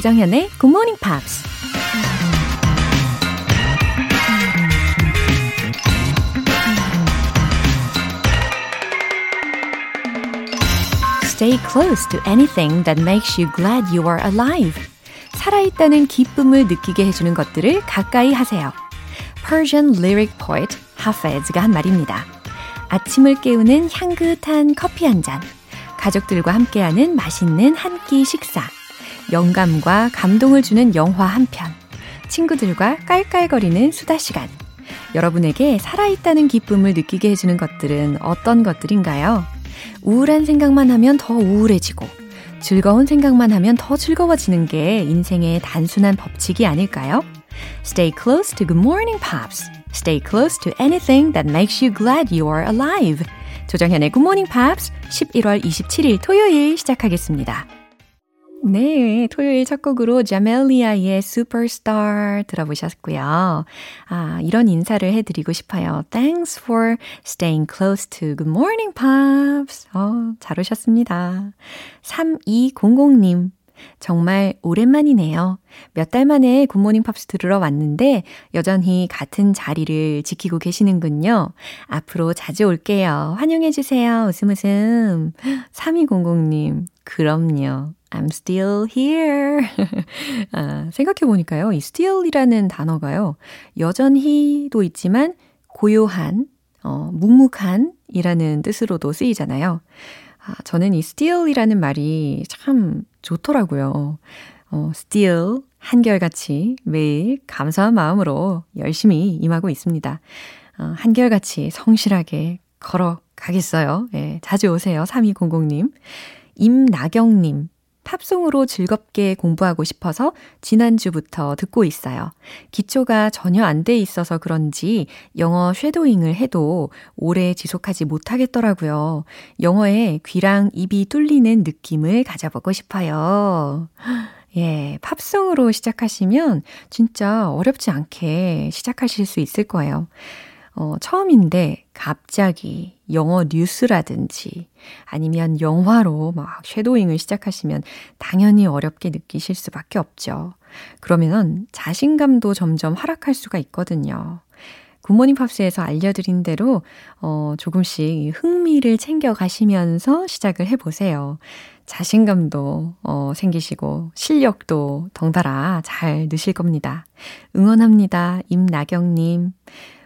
조정현의 Good Morning Pops. Stay close to anything that makes you glad you are alive. 살아있다는 기쁨을 느끼게 해주는 것들을 가까이 하세요. Persian lyric poet 하페즈가 한 말입니다. 아침을 깨우는 향긋한 커피 한 잔, 가족들과 함께하는 맛있는 한 끼 식사, 영감과 감동을 주는 영화 한 편, 친구들과 깔깔거리는 수다 시간. 여러분에게 살아있다는 기쁨을 느끼게 해주는 것들은 어떤 것들인가요? 우울한 생각만 하면 더 우울해지고, 즐거운 생각만 하면 더 즐거워지는 게 인생의 단순한 법칙이 아닐까요? Stay close to Good Morning Pops. Stay close to anything that makes you glad you are alive. 조정현의 Good Morning Pops 11월 27일 토요일 시작하겠습니다. 네, 토요일 첫 곡으로 자멜리아의 Superstar 들어보셨고요. 아, 이런 인사를 해드리고 싶어요. Thanks for staying close to Good Morning Pops. 어, 잘 오셨습니다. 3200님. 정말 오랜만이네요. 몇 달 만에 굿모닝 팝스 들으러 왔는데 여전히 같은 자리를 지키고 계시는군요. 앞으로 자주 올게요. 환영해주세요. 웃음 웃음. 3200님. 그럼요. I'm still here. 아, 생각해보니까요. 이 still이라는 단어가요. 여전히도 있지만 고요한, 어, 묵묵한 이라는 뜻으로도 쓰이잖아요. 아, 저는 이 still이라는 말이 참 좋더라고요. 어, still, 한결같이 매일 감사한 마음으로 열심히 임하고 있습니다. 어, 한결같이 성실하게 걸어가겠어요. 예, 자주 오세요. 3200님. 임나경님. 팝송으로 즐겁게 공부하고 싶어서 지난주부터 듣고 있어요. 기초가 전혀 안 돼 있어서 그런지 영어 쉐도잉을 해도 오래 지속하지 못하겠더라고요. 영어에 귀랑 입이 뚫리는 느낌을 가져보고 싶어요. 예, 팝송으로 시작하시면 진짜 어렵지 않게 시작하실 수 있을 거예요. 어, 처음인데 갑자기 영어 뉴스라든지 아니면 영화로 막 shadowing을 시작하시면 당연히 어렵게 느끼실 수밖에 없죠. 그러면 자신감도 점점 하락할 수가 있거든요. 굿모닝 팝스에서 알려드린 대로 어, 조금씩 흥미를 챙겨가시면서 시작을 해보세요. 자신감도 어, 생기시고 실력도 덩달아 잘 느실 겁니다. 응원합니다. 임나경님.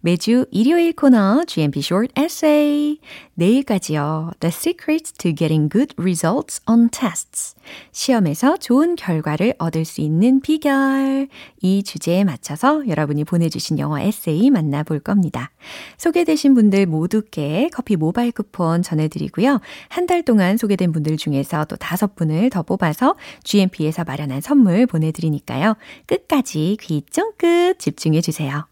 매주 일요일 코너 GMP Short Essay. 내일까지요. The Secrets to Getting Good Results on Tests. 시험에서 좋은 결과를 얻을 수 있는 비결. 이 주제에 맞춰서 여러분이 보내주신 영어 에세이 만나볼 겁니다. 소개되신 분들 모두께 커피 모바일 쿠폰 전해드리고요. 한 달 동안 소개된 분들 중에서 또 다섯 분을 더 뽑아서 GMP에서 마련한 선물 보내드리니까요. 끝까지 귀 쫑긋 집중해주세요.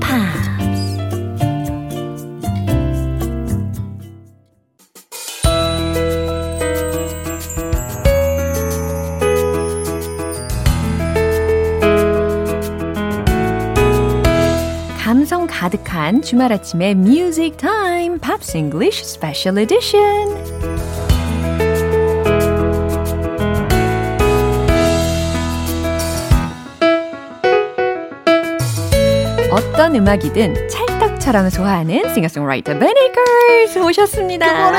팝스 가득한 주말 아침의 뮤직 타임 팝스 잉글리쉬 스페셜 에디션 어떤 음악이든 찰떡처럼 소화하는 싱어송라이터 벤 에이커스 오셨습니다.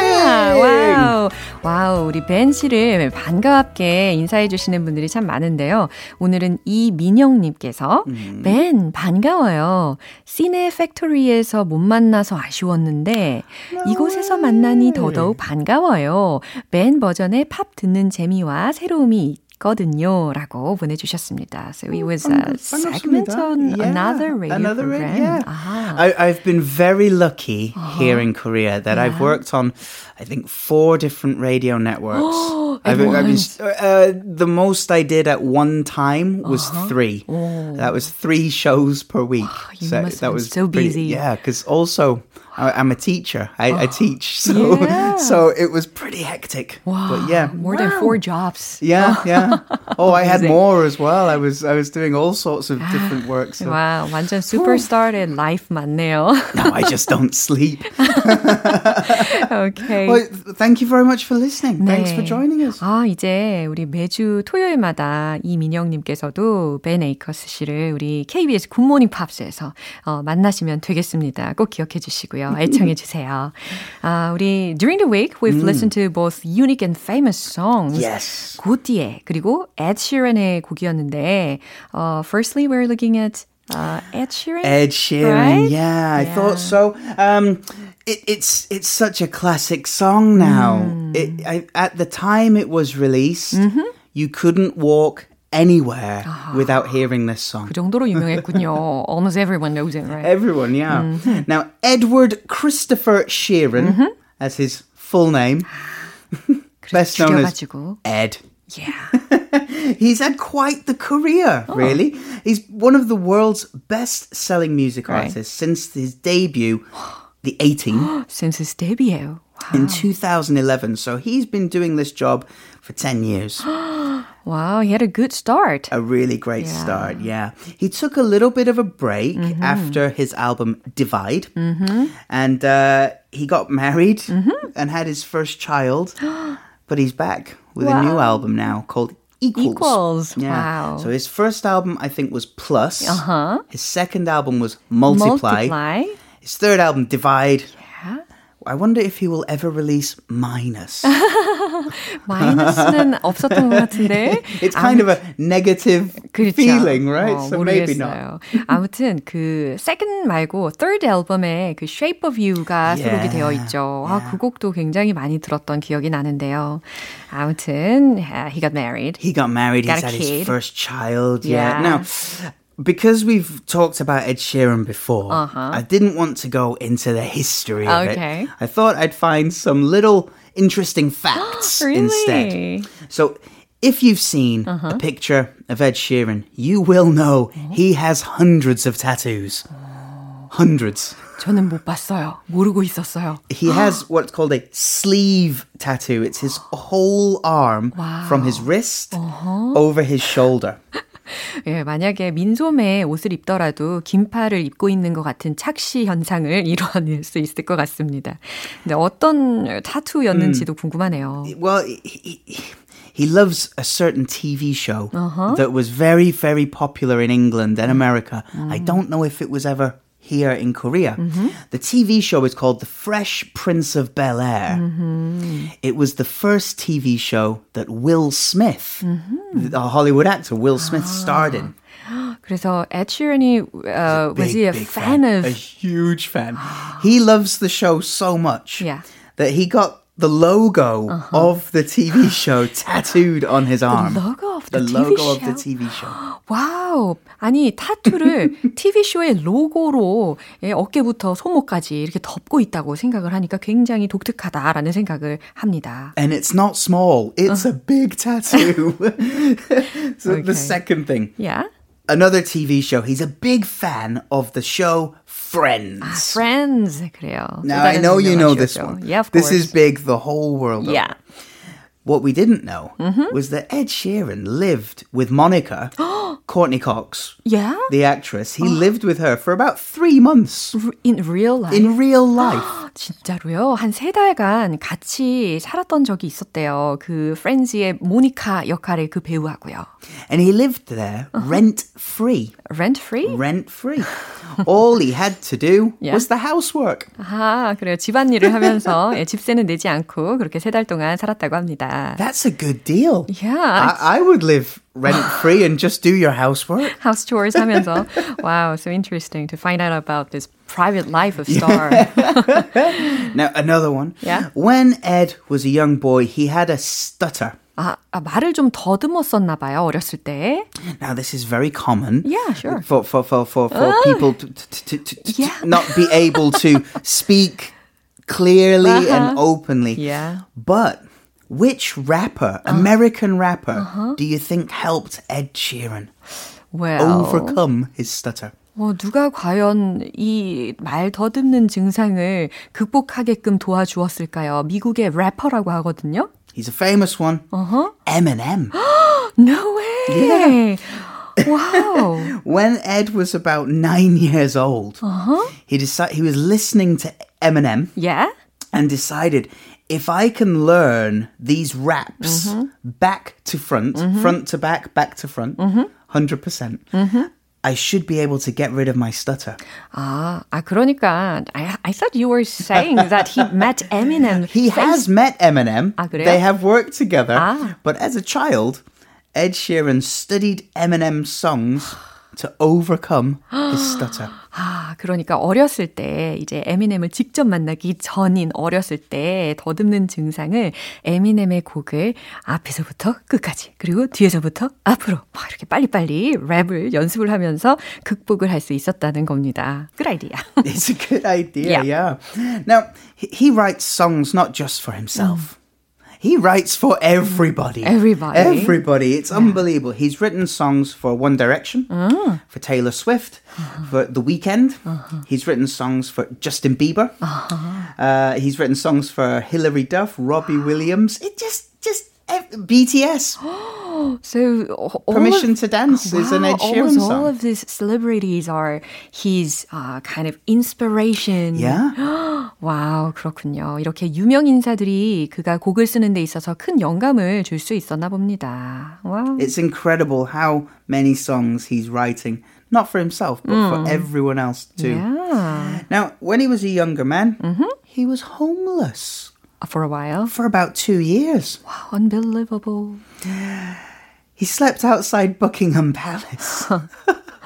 와우. 와우, 우리 벤 씨를 반갑게 인사해 주시는 분들이 참 많은데요. 오늘은 이민영님께서 음. 벤 반가워요. 시네 팩토리에서 못 만나서 아쉬웠는데 이곳에서 만나니 더더욱 반가워요. 벤 버전의 팝 듣는 재미와 새로움이 있 거든요. 라고 보내주셨습니다. So it was a segment on yeah, another radio another program. yeah. Ah. I, I've been very lucky uh-huh. here in Korea that yeah. I've worked on, I think, four different radio networks. I've, I've been, uh, the most I did at one time was uh-huh. three. Oh. That was three shows per week. Wow, you so must that was so busy. Pretty, yeah, because also I, am a teacher. I, oh, I teach, so yeah. so it was pretty hectic. Wow, but yeah, more wow. than four jobs. Yeah, yeah. Oh, I had more as well. I was I was doing all sorts of different work. So. Wow, 완전 superstar의 life 맞네요. no, I just don't sleep. okay. Well, thank you very much for listening. 네. Thanks for joining us. 아 이제 우리 매주 토요일마다 이민영님께서도 벤 에이커스 씨를 우리 KBS 굿모닝 팝스에서 어, 만나시면 되겠습니다. 꼭 기억해 주시고요. 있고요. 애청해 주세요. 아, 우리 during the week we've listened to both unique and famous songs. Yes. 고띠에 그리고 Ed Sheeran의 곡이었는데 uh, firstly we're looking at uh, Ed Sheeran. Ed Sheeran, right? yeah, I yeah. thought so. Um, it, it's it's such a classic song now. Mm. It, I, at the time it was released, mm-hmm. you couldn't walk anywhere uh-huh. without hearing this song. 그 정도로 유명했군요. Almost everyone knows it, right? Everyone, yeah. Mm-hmm. Now, Edward Christopher Sheeran, mm-hmm. as his full name, best known as Ed. Yeah. He's had quite the career, oh. really. He's one of the world's best selling music right. artists since his debut, the 18. since his debut. Wow. In 2011. So he's been doing this job for 10 years. Wow, he had a good start. A really great yeah. start, yeah. He took a little bit of a break mm-hmm. after his album Divide, mm-hmm. and uh, he got married mm-hmm. and had his first child. but he's back with wow. a new album now called Equals. Equals. Yeah. Wow. So his first album, I think, was Plus. Uh-huh. His second album was Multiply. Multiply. His third album, Divide. Yeah. I wonder if he will ever release Minus. 마이너스는 없었던 것 같은데. It's kind of a negative 그렇죠. feeling, right? 어, so 모르겠어요. maybe not. 아무튼 그 second 말고 third 앨범에 그 Shape of You가 yeah. 수록이 되어 있죠. Yeah. 아, 그 곡도 굉장히 많이 들었던 기억이 나는데요. 아무튼 he got married. He got married. Got He's had kid. his first child. Yeah. yeah. Now because we've talked about Ed Sheeran before, uh-huh. I didn't want to go into the history of okay. it. I thought I'd find some little interesting facts really? instead. So, if you've seen uh-huh. a picture of Ed Sheeran, you will know he has hundreds of tattoos. Hundreds. 저는 못 봤어요. 모르고 있었어요. He has what's called a sleeve tattoo. It's his whole arm wow. from his wrist uh-huh. over his shoulder. 예, 만약에 민소매 옷을 입더라도 긴팔을 입고 있는 것 같은 착시 현상을 이뤄낼 수 있을 것 같습니다. 근데 어떤 타투였는지도 음. 궁금하네요. Well, he, he loves a certain TV show uh-huh. that was very, very popular in England and America. Mm. I don't know if it was ever here in Korea. Mm-hmm. The TV show is called The Fresh Prince of Bel Air. Mm-hmm. It was the first TV show that Will Smith, mm-hmm. the Hollywood actor Will Smith, starred in. 그래서 Ed Sheeran이 uh, was he a fan, fan of a huge fan. he loves the show so much yeah. that he got the logo uh-huh. of the TV show tattooed on his arm. The logo of the, the TV logo show. of the TV show. 와우. 아니, 타투를 TV 쇼의 로고로 예, 어깨부터 손목까지 이렇게 덮고 있다고 생각을 하니까 굉장히 독특하다라는 생각을 합니다. And it's not small. It's uh. a big tattoo. so okay. the second thing. Yeah. another TV show. He's a big fan of the show Friends. Ah, friends, creo. Now I know you know this show. one. Yeah, of course. This is big the whole world. Yeah. Over. What we didn't know mm-hmm. was that Ed Sheeran lived with Monica Courtney Cox. Yeah? The actress. He lived with her for about three months. In real life? In real life. 진짜로요? 한 세 달간 같이 살았던 적이 있었대요. 그 프렌즈의 모니카 역할의 그 배우하고요. And he lived there uh-huh. rent free. Rent free? Rent free. All he had to do yeah. was the housework. 아, 그래요. 집안일을 하면서 예, 집세는 내지 않고 그렇게 세 달 동안 살았다고 합니다. That's a good deal. Yeah. I, I would live rent free and just do your housework. House chores 하면서. wow, so interesting to find out about this private life of Star. now, another one. Yeah. When Ed was a young boy, he had a stutter. 아, 아, 말을 좀 더듬었었나 봐요, 어렸을 때. Now this is very common. Yeah, sure. For for for for, for uh, people to, to, to, to yeah. not be able to speak clearly uh-huh. and openly. Yeah. But which rapper, uh, American rapper, uh-huh. do you think helped Ed Sheeran well, overcome his stutter? 어, 누가 과연 이 말 더듬는 증상을 극복하게끔 도와주었을까요? 미국의 래퍼라고 하거든요. He's a famous one. Uh-huh. Eminem. no way. Yeah. Wow. when Ed was about nine years old, uh-huh. he decided he was listening to Eminem. Yeah. And decided if I can learn these raps mm-hmm. back to front, mm-hmm. front to back, back to front, mm-hmm. 100%, percent I should be able to get rid of my stutter. 아, 아 그러니까 I, I thought you were saying that he met Eminem. He face... has met Eminem. 아, 그래요? They have worked together. 아. But as a child, Ed Sheeran studied Eminem's songs to overcome his stutter. 아, 그러니까 어렸을 때 이제 에미넴을 직접 만나기 전인 어렸을 때 더듬는 증상을 에미넴의 곡을 앞에서부터 끝까지 그리고 뒤에서부터 앞으로 막 이렇게 빨리빨리 랩을 연습을 하면서 극복을 할 수 있었다는 겁니다. Good idea. It's a good idea, yeah. yeah. Now, he writes songs not just for himself. 음. He writes for everybody. Everybody. Everybody. It's yeah. unbelievable. He's written songs for One Direction, uh. for Taylor Swift, uh-huh. for The Weeknd. Uh-huh. He's written songs for Justin Bieber. Uh-huh. Uh, he's written songs for Hilary Duff, Robbie Williams. It just, just BTS. so Permission of, to Dance wow, is an Ed Sheeran song. All of these celebrities are his uh, kind of inspiration. Yeah. 와우, 그렇군요. 이렇게 유명 인사들이 그가 곡을 쓰는 데 있어서 큰 영감을 줄 수 있었나 봅니다. Wow. It's incredible how many songs he's writing. Not for himself, but mm. for everyone else too. Yeah. Now, when he was a younger man, mm-hmm. he was homeless. For a while? For about two years. Wow, unbelievable. He slept outside Buckingham Palace.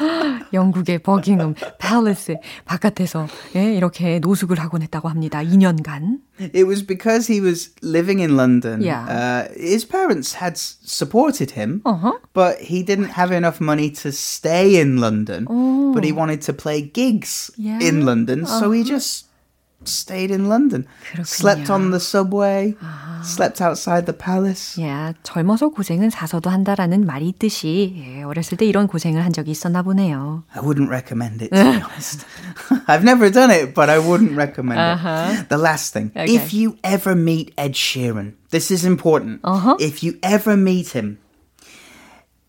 영국의 버킹엄 팰리스 바깥에서 예, 이렇게 노숙을 하곤 했다고 합니다. 2년간. It was because he was living in London. Yeah. Uh, his parents had supported him, uh-huh. but he didn't have enough money to stay in London. Oh. But he wanted to play gigs yeah. in London, uh-huh. so he just stayed in London. 그렇군요. Slept on the subway, uh-huh. slept outside the palace. Yeah, 젊어서 고생은 사서도 한다라는 말이 있듯이 예, 어렸을 때 이런 고생을 한 적이 있었나 보네요. I wouldn't recommend it, to be honest. I've never done it, but I wouldn't recommend uh-huh. it. The last thing, okay. if you ever meet Ed Sheeran, this is important. Uh-huh. If you ever meet him,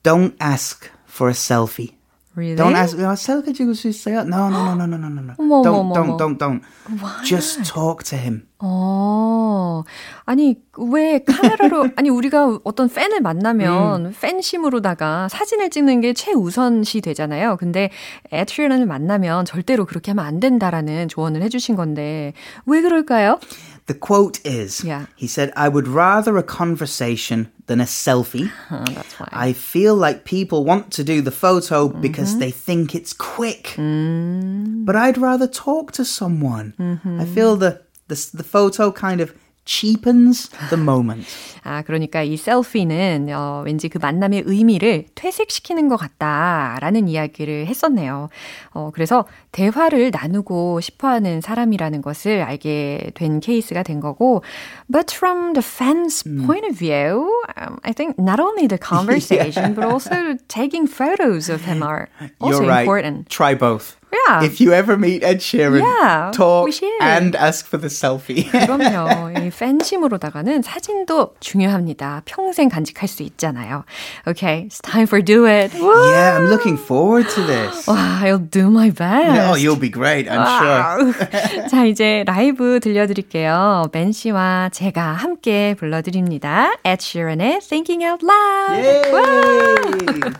don't ask for a selfie. Really? Don't ask. 야, 셀카 찍을 수 있어요? No, no, no, no, no, no, no. 어머, don't, don't, don't, don't. Why? Just talk to him. 어, 아니, 왜 카메라로, 아니, 우리가 어떤 팬을 만나면 음. 팬심으로다가 사진을 찍는 게 최우선시 되잖아요. 근데 에드시런을 만나면 절대로 그렇게 하면 안 된다라는 조언을 해주신 건데, 왜 그럴까요? The quote is, yeah. he said, I would rather a conversation than a selfie. Uh, that's why. I feel like people want to do the photo mm-hmm. because they think it's quick. Mm. But I'd rather talk to someone. Mm-hmm. I feel the, the, the photo kind of cheapens the moment. 아, 그러니까 이 셀피는 어, 왠지 그 만남의 의미를 퇴색시키는 것 같다라는 이야기를 했었네요. 어, 그래서 대화를 나누고 싶어 하는 사람이라는 것을 알게 된 케이스가 된 거고, but from the fans' mm. point of view, um, I think not only the conversation, yeah. but also taking photos of him are also You're right. important. Try both. Yeah. If you ever meet Ed Sheeran, Yeah, talk we should. and ask for the selfie. 그럼요. 이 팬심으로다가는 사진도 중요합니다. 평생 간직할 수 있잖아요. Okay, it's time for Do It. Woo! yeah, I'm looking forward to this. 와, I'll do my best. Oh, you'll be great, I'm sure. sure. 자, 이제 라이브 들려드릴게요. 벤 씨와 제가 함께 불러드립니다. Ed Sheeran의 Thinking Out Loud. Yay!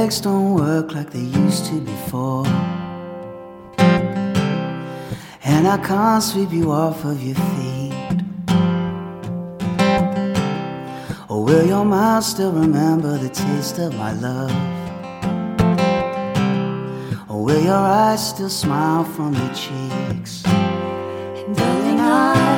Legs don't work like they used to before And I can't sweep you off of your feet Or will your mouth still remember the taste of my love? Or will your eyes still smile from your cheeks? And darling, I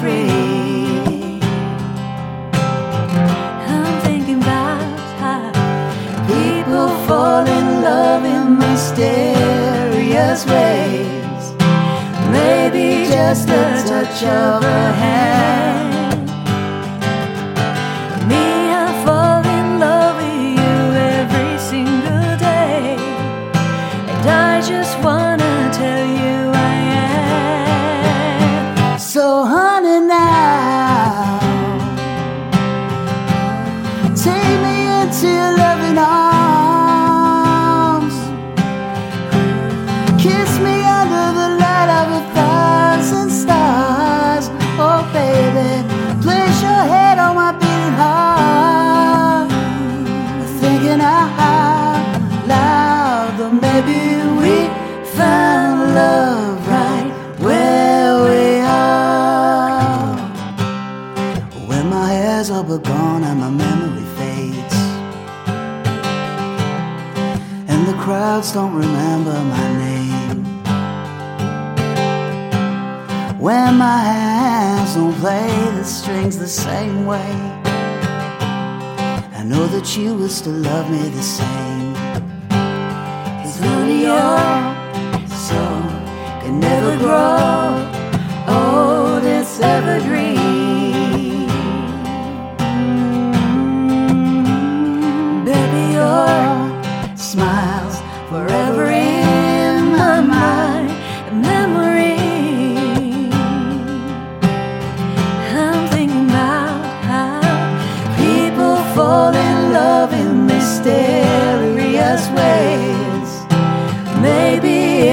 23. I'm how people fall in love in mysterious ways. Maybe just a touch of a hand. The don't remember my name. When my hands don't play the strings the same way, I know that you will still love me the same. Cause honey, your soul can never grow old,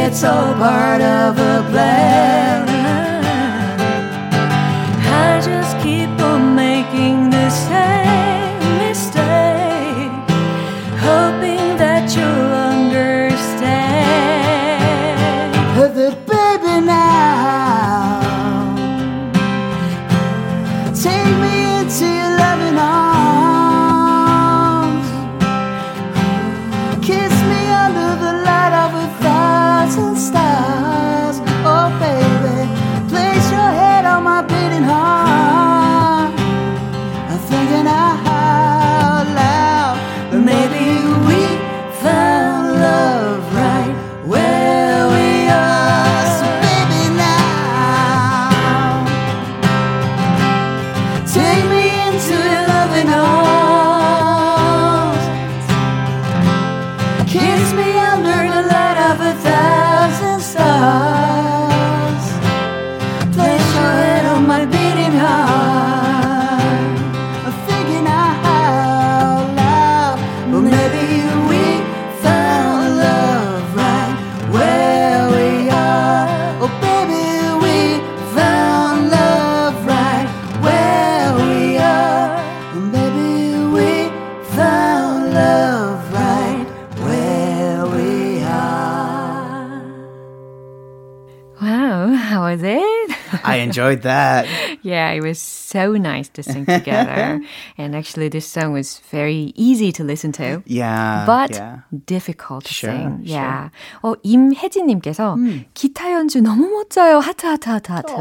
it's all part of enjoyed that. Yeah, it was so nice to sing together. and actually, this song was very easy to listen to. Yeah. But yeah. difficult to Sure, sing. sure. Yeah. 어, 임혜진님께서 기타 연주 너무 멋져요. 하트, 하트, 하트, 하트.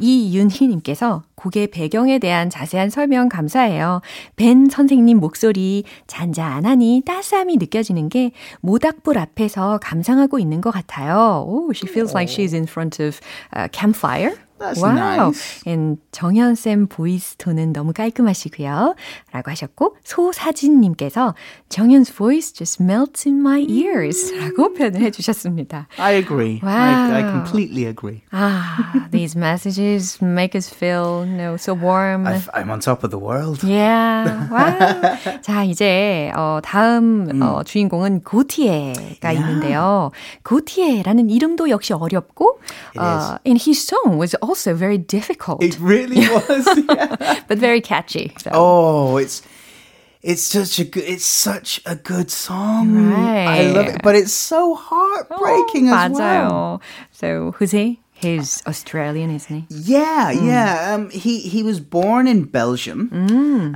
이윤희님께서 곡의 배경에 대한 자세한 설명 감사해요. 벤 선생님 목소리 잔잔하니 따스함이 느껴지는 게 모닥불 앞에서 감상하고 있는 것 같아요. Oh, she feels like she's in front of a campfire. That's wow. nice. And 정현 쌤 보이스 톤은 너무 깔끔하시고요. 라고 하셨고, 소사진 님께서 정현's voice just melts in my ears. 라고 표현을 해 주셨습니다. I agree. I, I Wow. completely agree. Ah, these messages make us feel, you know, so warm. I've, I'm on top of the world. Yeah. wow. 자, 이제 어 다음 어 주인공은 고티에가 있는데요. 고티에라는 이름도 역시 어렵고 어, and his song was also very difficult It really was. yeah. but very catchy. So. Oh, it's it's such a good it's such a good song. I love Right. it, but it's so heartbreaking as well. 맞아요. So who's he? He's Australian, isn't he? Yeah, yeah. Um, he he was born in Belgium,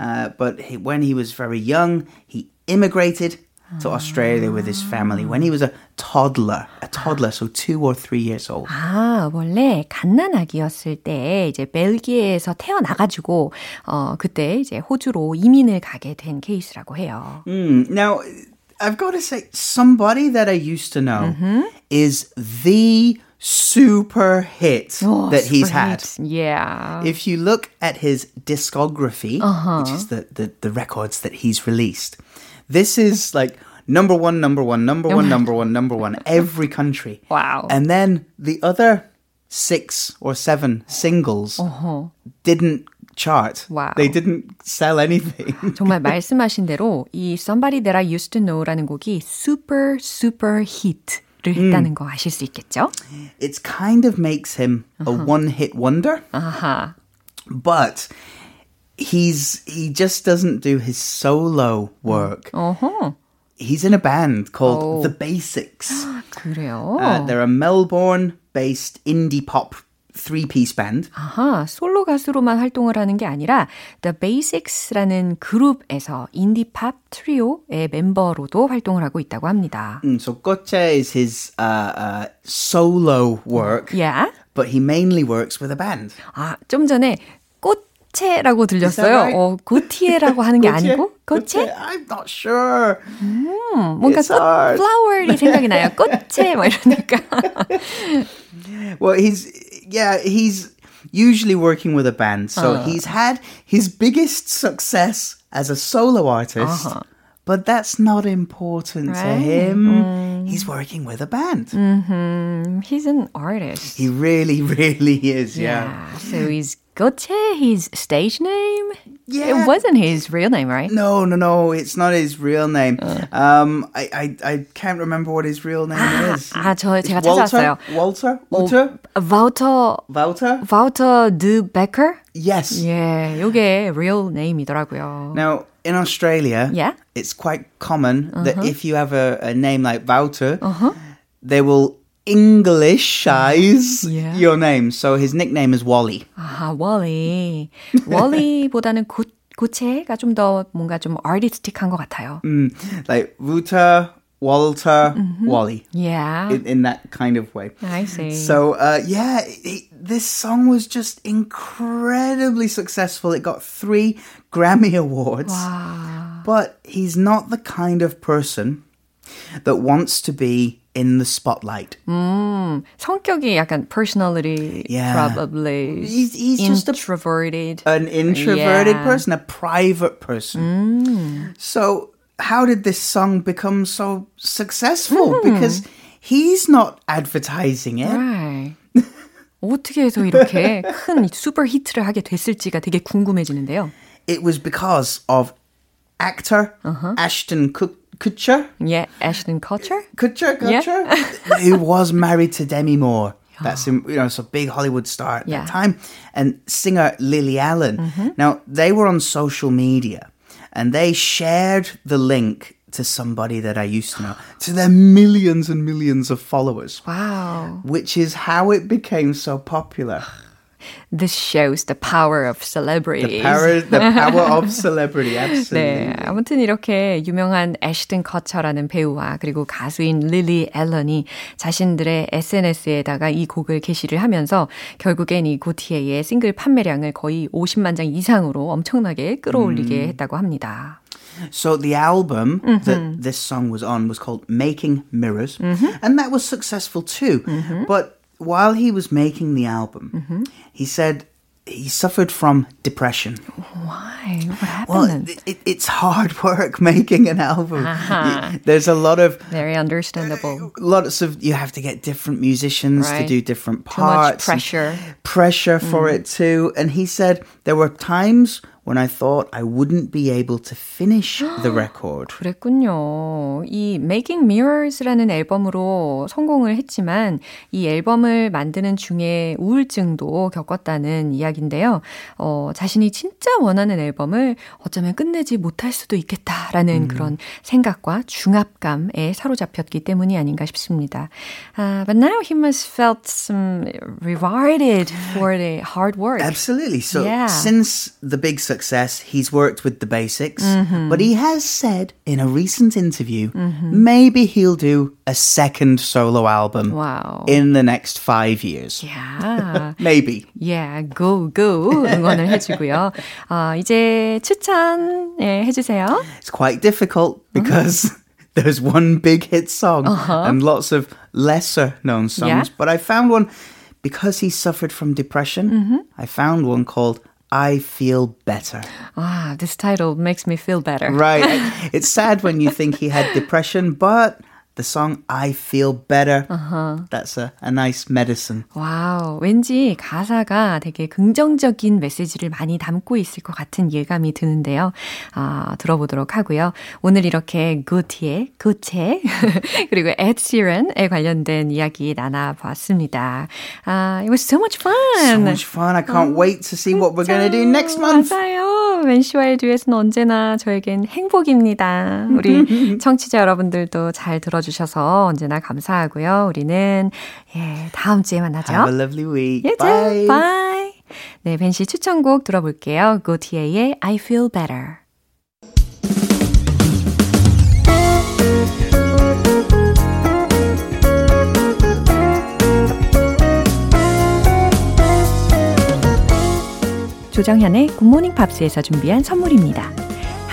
uh, but he, when he was very young, he immigrated to Australia with his family when he was a toddler, a toddler, so two or three years old. 아, 원래 갓난아기였을 때 이제 벨기에에서 태어나가지고 어 그때 이제 호주로 이민을 가게 된 케이스라고 해요. Mm, Now, I've got to say, somebody that I used to know is the super hit Oh, that he's super had. hits. Yeah. If you look at his discography, which is the, the, the records that he's released, this is like number one, number one, number one, number one, number one, every country. Wow. And then the other six or seven singles didn't chart. Wow. They didn't sell anything. 정말 말씀하신 대로 이 Somebody That I Used to Know라는 곡이 super super hit를 했다는 거 아실 수 있겠죠? it kind of makes him a one hit wonder, 아하. but he's he just doesn't do his solo work. 어허. He's in a band called Oh. The Basics. 그래요. Uh, they're a Melbourne based indie pop three piece band. 아하, 솔로 가수로만 활동을 하는 게 아니라 The Basics라는 그룹에서 인디팝 트리오의 멤버로도 활동을 하고 있다고 합니다. Mm, so Goche is his uh, uh, solo work, Yeah. but he mainly works with a band. 아, 좀 전에 꽃채라고 들렸어요. right? 어, 고티에라고 하는 게 아니고 Goche? 꽃채? I'm not sure. 뭔가 It's 꽃 hard. 플라워리 생각이 나요. 꽃채 막 이러니까. Well, he's yeah, he's usually working with a band. So Uh. he's had his biggest success as a solo artist. But that's not important to Uh-huh. Right. him. He's working with a band. He's an artist. He really, really is. Yeah. Yeah. So is Goche his stage name? Yeah. It wasn't his real name, right? No, no, no. It's not his real name. Uh. Um, I, I, I can't remember what his real name is. 아, 저 제가 It's Walter. 찾았어요. Walter. Walter. Wouter Walter. Wouter de Becker? Yes. 예, 요게 real name이더라고요. Now, in Australia, Yeah. it's quite common that Uh-huh. if you have a, a name like Wouter, they will Englishize Yeah. your name. So his nickname is Wally. 아, 월리. 월리보다는 고, 고체가 좀 더 뭔가 좀 artistic한 것 같아요. Mm, like Wouter, Walter, Wally. Yeah. In, in that kind of way. I see. So, uh, yeah, he, this song was just incredibly successful. It got three Grammy Awards. But he's not the kind of person that wants to be in the spotlight. 성격이 약간 personality Yeah. probably He's- he's just a- introverted. An introverted Yeah. person, a private person. So, how did this song become so successful? Because he's not advertising it. right. 어떻게 해서 이렇게 큰 슈퍼 히트를 하게 됐을지가 되게 궁금해지는데요. It was because of actor Ashton Kut- Kutcher. Yeah, Ashton Kutcher. Kutcher, Yeah. Kutcher, who was married to Demi Moore. That's him, you know, it's a big Hollywood star at Yeah. that time, and singer Lily Allen. Now they were on social media, and they shared the link to somebody that I used to know to their millions and millions of followers, Wow. which is how it became so popular. This shows the power of celebrity. The power, the power of celebrity, absolutely. 네, 아무튼 이렇게 유명한 애시튼 커처라는 배우와 그리고 가수인 릴리 앨런이 자신들의 SNS에다가 이 곡을 게시를 하면서 결국엔 이 고티에의 싱글 판매량을 거의 50만 장 이상으로 엄청나게 끌어올리게 음. 했다고 합니다. So the album mm-hmm. that this song was on was called Making Mirrors, mm-hmm. and that was successful too. Mm-hmm. But while he was making the album, mm-hmm. he said he suffered from depression. Why? What happened? Well, it, it's hard work making an album. Uh-huh. There's a lot of very understandable. Lots of you have to get different musicians right. to do different parts. Too much pressure. Pressure for mm. it too. And he said there were times when I thought I wouldn't be able to finish the record. 그랬군요. 이 Making Mirrors라는 앨범으로 성공을 했지만 이 앨범을 만드는 중에 우울증도 겪었다는 이야기인데요. 어, 자신이 진짜 원하는 앨범을 어쩌면 끝내지 못할 수도 있겠다라는 음. 그런 생각과 중압감에 사로잡혔기 때문이 아닌가 싶습니다. Uh, but now he must felt some rewarded for the hard work. Absolutely. So yeah. since the big success success. He's worked with the basics, mm-hmm. but he has said in a recent interview mm-hmm. maybe he'll do a second solo album wow. in the next five years. Yeah. maybe. Yeah, go, go. 응원을 해주고요. 어, 이제 추천 예, 해주세요. It's quite difficult because there's one big hit song uh-huh. and lots of lesser known songs, yeah? but I found one because he suffered from depression. Mm-hmm. I found one called I feel better. Ah, this title makes me feel better. Right. it's sad when you think he had depression, but the song I Feel Better. Uh-huh. That's a, a nice medicine. 와우, 왠지 가사가 되게 긍정적인 메시지를 많이 담고 있을 것 같은 예감이 드는데요. 아, 들어보도록 하고요. 오늘 이렇게 구티의 구체 그리고 Ed Sheeran에 관련된 이야기 나눠봤습니다. 아, it was so much fun. So much fun. I can't 어, wait to see what we're going to do next month. 맞아요. 멘시와의 듀엣은 언제나 저에겐 행복입니다. 우리 청취자 여러분들도 잘 들어주세요. 주셔서 언제나 감사하고요. 우리는 예, 다음 주에 만나죠. Have a lovely week. You Bye. Bye. 네, 벤 씨 추천곡 들어볼게요. 고티에의 I Feel Better. 조정현의 굿모닝 팝스에서 준비한 선물입니다.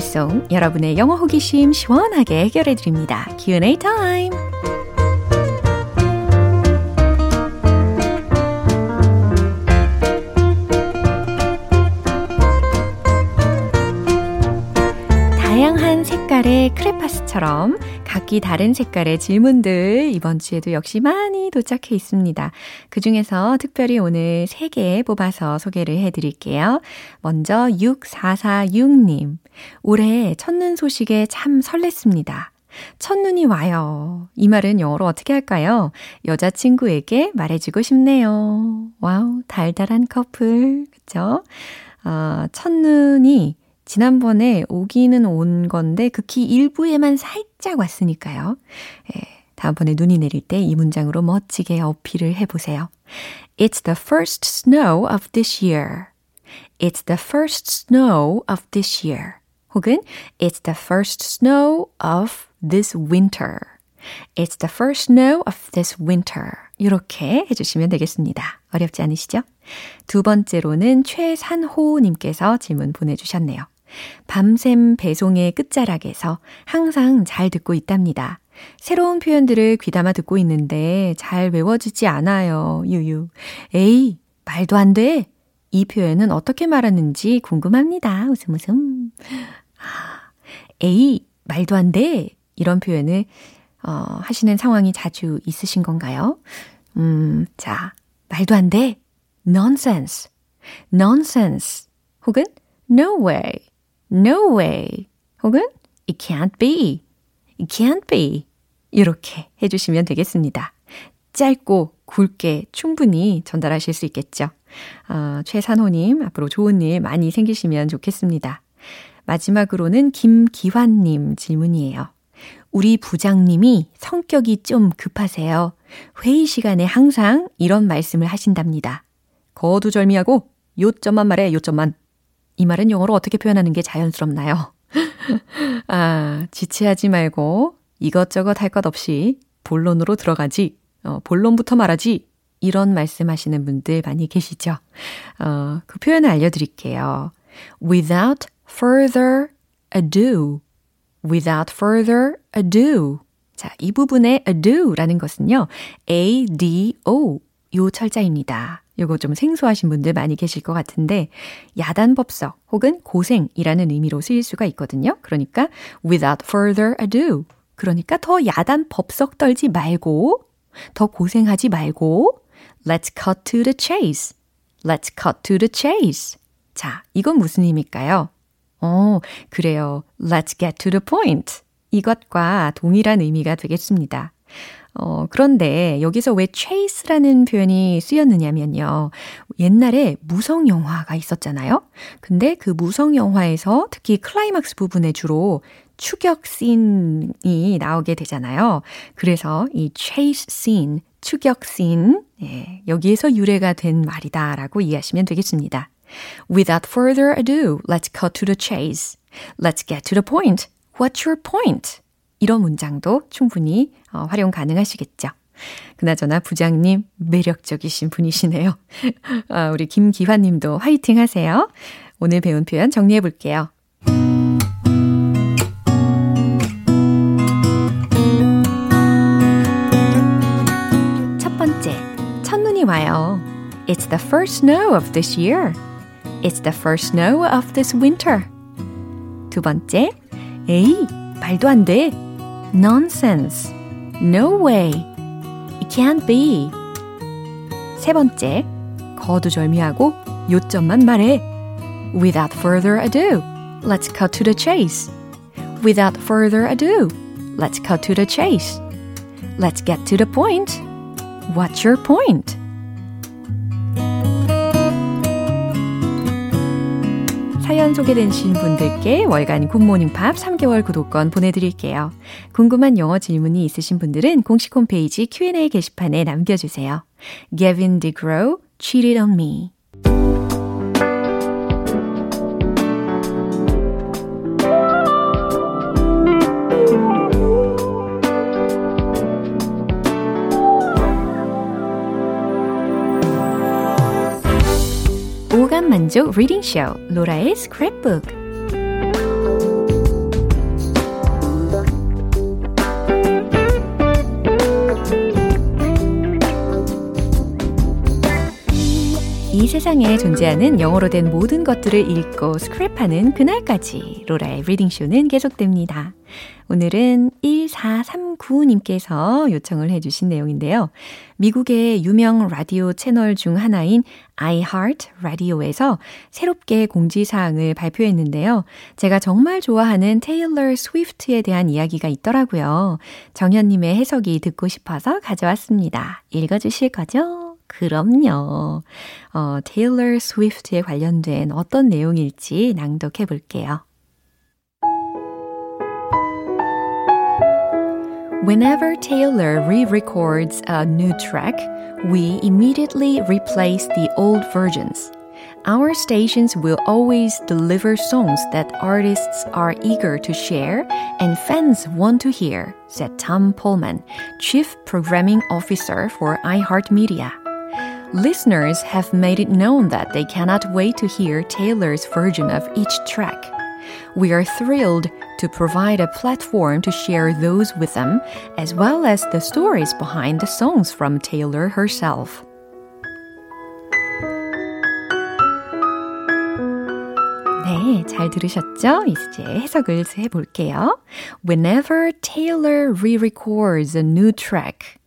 알쏭달쏭 여러분의 영어 호기심 시원하게 해결해 드립니다. Q&A 타임. 다양한 색깔의 크레파스처럼 각기 다른 색깔의 질문들 이번 주에도 역시 많이 도착해 있습니다. 그 중에서 특별히 오늘 3개 뽑아서 소개를 해 드릴게요. 먼저 6446님. 올해 첫눈 소식에 참 설렜습니다. 첫눈이 와요. 이 말은 영어로 어떻게 할까요? 여자친구에게 말해주고 싶네요. 와우, 달달한 커플. 그쵸? 어, 첫눈이 지난번에 오기는 온 건데 극히 일부에만 살짝 왔으니까요. 예, 다음번에 눈이 내릴 때 이 문장으로 멋지게 어필을 해보세요. It's the first snow of this year. It's the first snow of this year. 혹은 It's the first snow of this winter. It's the first snow of this winter. 이렇게 해주시면 되겠습니다. 어렵지 않으시죠? 두 번째로는 최산호님께서 질문 보내주셨네요. 밤샘 배송의 끝자락에서 항상 잘 듣고 있답니다. 새로운 표현들을 귀담아 듣고 있는데 잘 외워지지 않아요. 유유. 에이, 말도 안 돼. 이 표현은 어떻게 말하는지 궁금합니다. 웃음 웃음. 에이, 말도 안 돼. 이런 표현을 어, 하시는 상황이 자주 있으신 건가요? 음, 자, 말도 안 돼. nonsense, nonsense 혹은 no way, no way 혹은 it can't be, it can't be 이렇게 해주시면 되겠습니다. 짧고 굵게 충분히 전달하실 수 있겠죠. 어, 최산호님, 앞으로 좋은 일 많이 생기시면 좋겠습니다. 마지막으로는 김기환님 질문이에요. 우리 부장님이 성격이 좀 급하세요. 회의 시간에 항상 이런 말씀을 하신답니다. 거두절미하고 요점만 말해, 요점만. 이 말은 영어로 어떻게 표현하는 게 자연스럽나요? 아, 지체하지 말고 이것저것 할 것 없이 본론으로 들어가지, 어, 본론부터 말하지, 이런 말씀 하시는 분들 많이 계시죠? 어, 그 표현을 알려드릴게요. without further ado. without further ado. 자, 이 부분의 ado라는 것은요, A-D-O, 요 철자입니다. 요거 좀 생소하신 분들 많이 계실 것 같은데, 야단법석 혹은 고생이라는 의미로 쓰일 수가 있거든요. 그러니까, without further ado. 그러니까 더 야단법석 떨지 말고, 더 고생하지 말고, let's cut to the chase. let's cut to the chase. 자, 이건 무슨 의미일까요? 어, 그래요. Let's get to the point. 이것과 동일한 의미가 되겠습니다. 어, 그런데 여기서 왜 chase라는 표현이 쓰였느냐면요. 옛날에 무성 영화가 있었잖아요. 근데 그 무성 영화에서 특히 클라이막스 부분에 주로 추격 씬이 나오게 되잖아요. 그래서 이 chase scene, 추격 씬, 예, 여기에서 유래가 된 말이다라고 이해하시면 되겠습니다. Without further ado, let's cut to the chase. Let's get to the point. What's your point? 이런 문장도 충분히 어, 활용 가능하시겠죠. 그나저나 부장님 매력적이신 분이시네요. 아, 우리 김기환 님도 화이팅 하세요. 오늘 배운 표현 정리해 볼게요. 첫 번째, 첫눈이 와요. It's the first snow of this year. It's the first snow of this winter. 두 번째, 에이, 말도 안 돼. Nonsense. No way. It can't be. 세 번째, 거두절미하고 요점만 말해. Without further ado, let's cut to the chase. Without further ado, let's cut to the chase. Let's get to the point. What's your point? 사연 소개되신 분들께 월간 굿모닝 팝 3개월 구독권 보내드릴게요. 궁금한 영어 질문이 있으신 분들은 공식 홈페이지 Q&A 게시판에 남겨주세요. Gavin DeGrow, Cheated on Me 오감 만족 reading 쇼 로라의 스크랩북 세상에 존재하는 영어로 된 모든 것들을 읽고 스크랩하는 그날까지 로라의 reading 쇼는 계속됩니다. 오늘은 1439님께서 요청을 해주신 내용인데요. 미국의 유명 라디오 채널 중 하나인 iHeart Radio에서 새롭게 공지사항을 발표했는데요. 제가 정말 좋아하는 테일러 스위프트에 대한 이야기가 있더라고요. 정현님의 해석이 듣고 싶어서 가져왔습니다. 읽어주실 거죠? 그럼요. 어, 테일러 스위프트에 관련된 어떤 내용일지 낭독해 볼게요. Whenever Taylor re-records a new track, we immediately replace the old versions. Our stations will always deliver songs that artists are eager to share and fans want to hear, said Tom Pullman, Chief Programming Officer for iHeartMedia. Listeners have made it known that they cannot wait to hear Taylor's version of each track. We are thrilled to provide a platform to share those with them, as well as the stories behind the songs from Taylor herself. 네, 잘 들으셨죠? 이제 해석을 해볼게요. Whenever Taylor re-records a new track,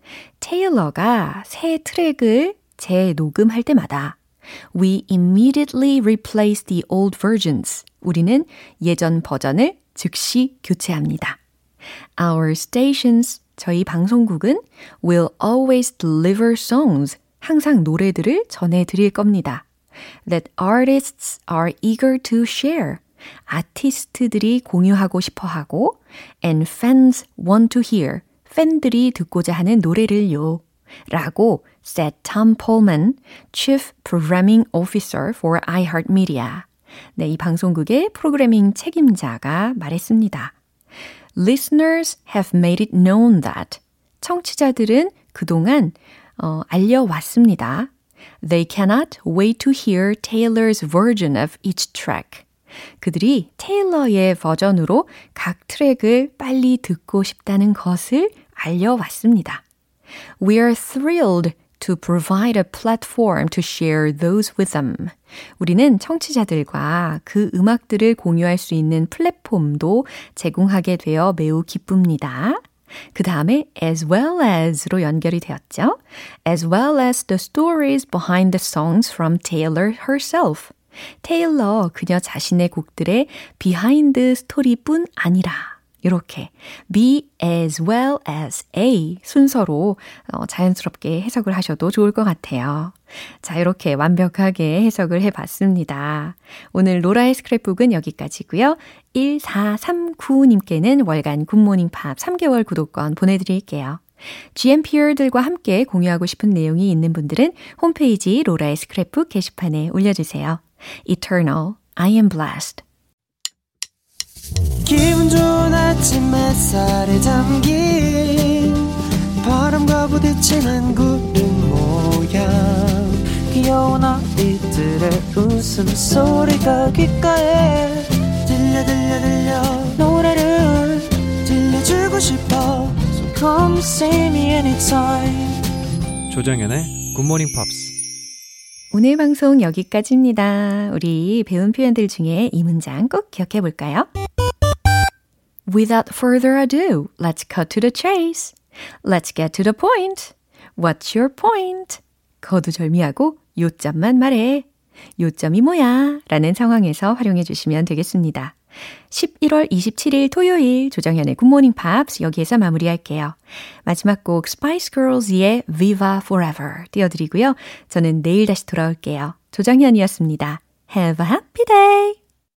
테일러가 새 트랙을 재녹음할 때마다 We immediately replace the old versions. 우리는 예전 버전을 즉시 교체합니다. Our stations, 저희 방송국은 will always deliver songs. 항상 노래들을 전해드릴 겁니다. That artists are eager to share. 아티스트들이 공유하고 싶어 하고 and fans want to hear. 팬들이 듣고자 하는 노래를요. 라고 said Tom Pullman, Chief Programming Officer for iHeartMedia. 네, 이 방송국의 프로그래밍 책임자가 말했습니다. Listeners have made it known that 청취자들은 그동안 어, 알려왔습니다. They cannot wait to hear Taylor's version of each track. 그들이 테일러의 버전으로 각 트랙을 빨리 듣고 싶다는 것을 알려왔습니다. We are thrilled to provide a platform to share those with them. 우리는 청취자들과 그 음악들을 공유할 수 있는 플랫폼도 제공하게 되어 매우 기쁩니다. 그 다음에 as well as로 연결이 되었죠. as well as the stories behind the songs from Taylor herself. 테일러 그녀 자신의 곡들의 비하인드 스토리뿐 아니라 이렇게 be as well as a 순서로 어, 자연스럽게 해석을 하셔도 좋을 것 같아요. 자, 이렇게 완벽하게 해석을 해 봤습니다. 오늘 로라의 스크랩북은 여기까지고요. 1439님께는 월간 굿모닝 팝 3개월 구독권 보내 드릴게요. GMPR들과 함께 공유하고 싶은 내용이 있는 분들은 홈페이지 로라의 스크랩북 게시판에 올려 주세요. Eternal, I am blessed. 기분 좋은 아침 햇살에 담긴 바람과 부딪히는 구름 모양. 귀여운 아이들의 웃음소리가 귓가에 들려 들려 들려. 노래를 들려주고 싶어. So come see me anytime. 조정현의 굿모닝 팝스 오늘 방송 여기까지입니다. 우리 배운 표현들 중에 이 문장 꼭 기억해 볼까요? Without further ado, let's cut to the chase. Let's get to the point. What's your point? 거두절미하고 요점만 말해. 요점이 뭐야? 라는 상황에서 활용해 주시면 되겠습니다. 11월 27일 토요일 조정현의 굿모닝 팝스 여기에서 마무리할게요. 마지막 곡 Spice Girls의 Viva Forever 띄워드리고요. 저는 내일 다시 돌아올게요. 조정현이었습니다. Have a happy day!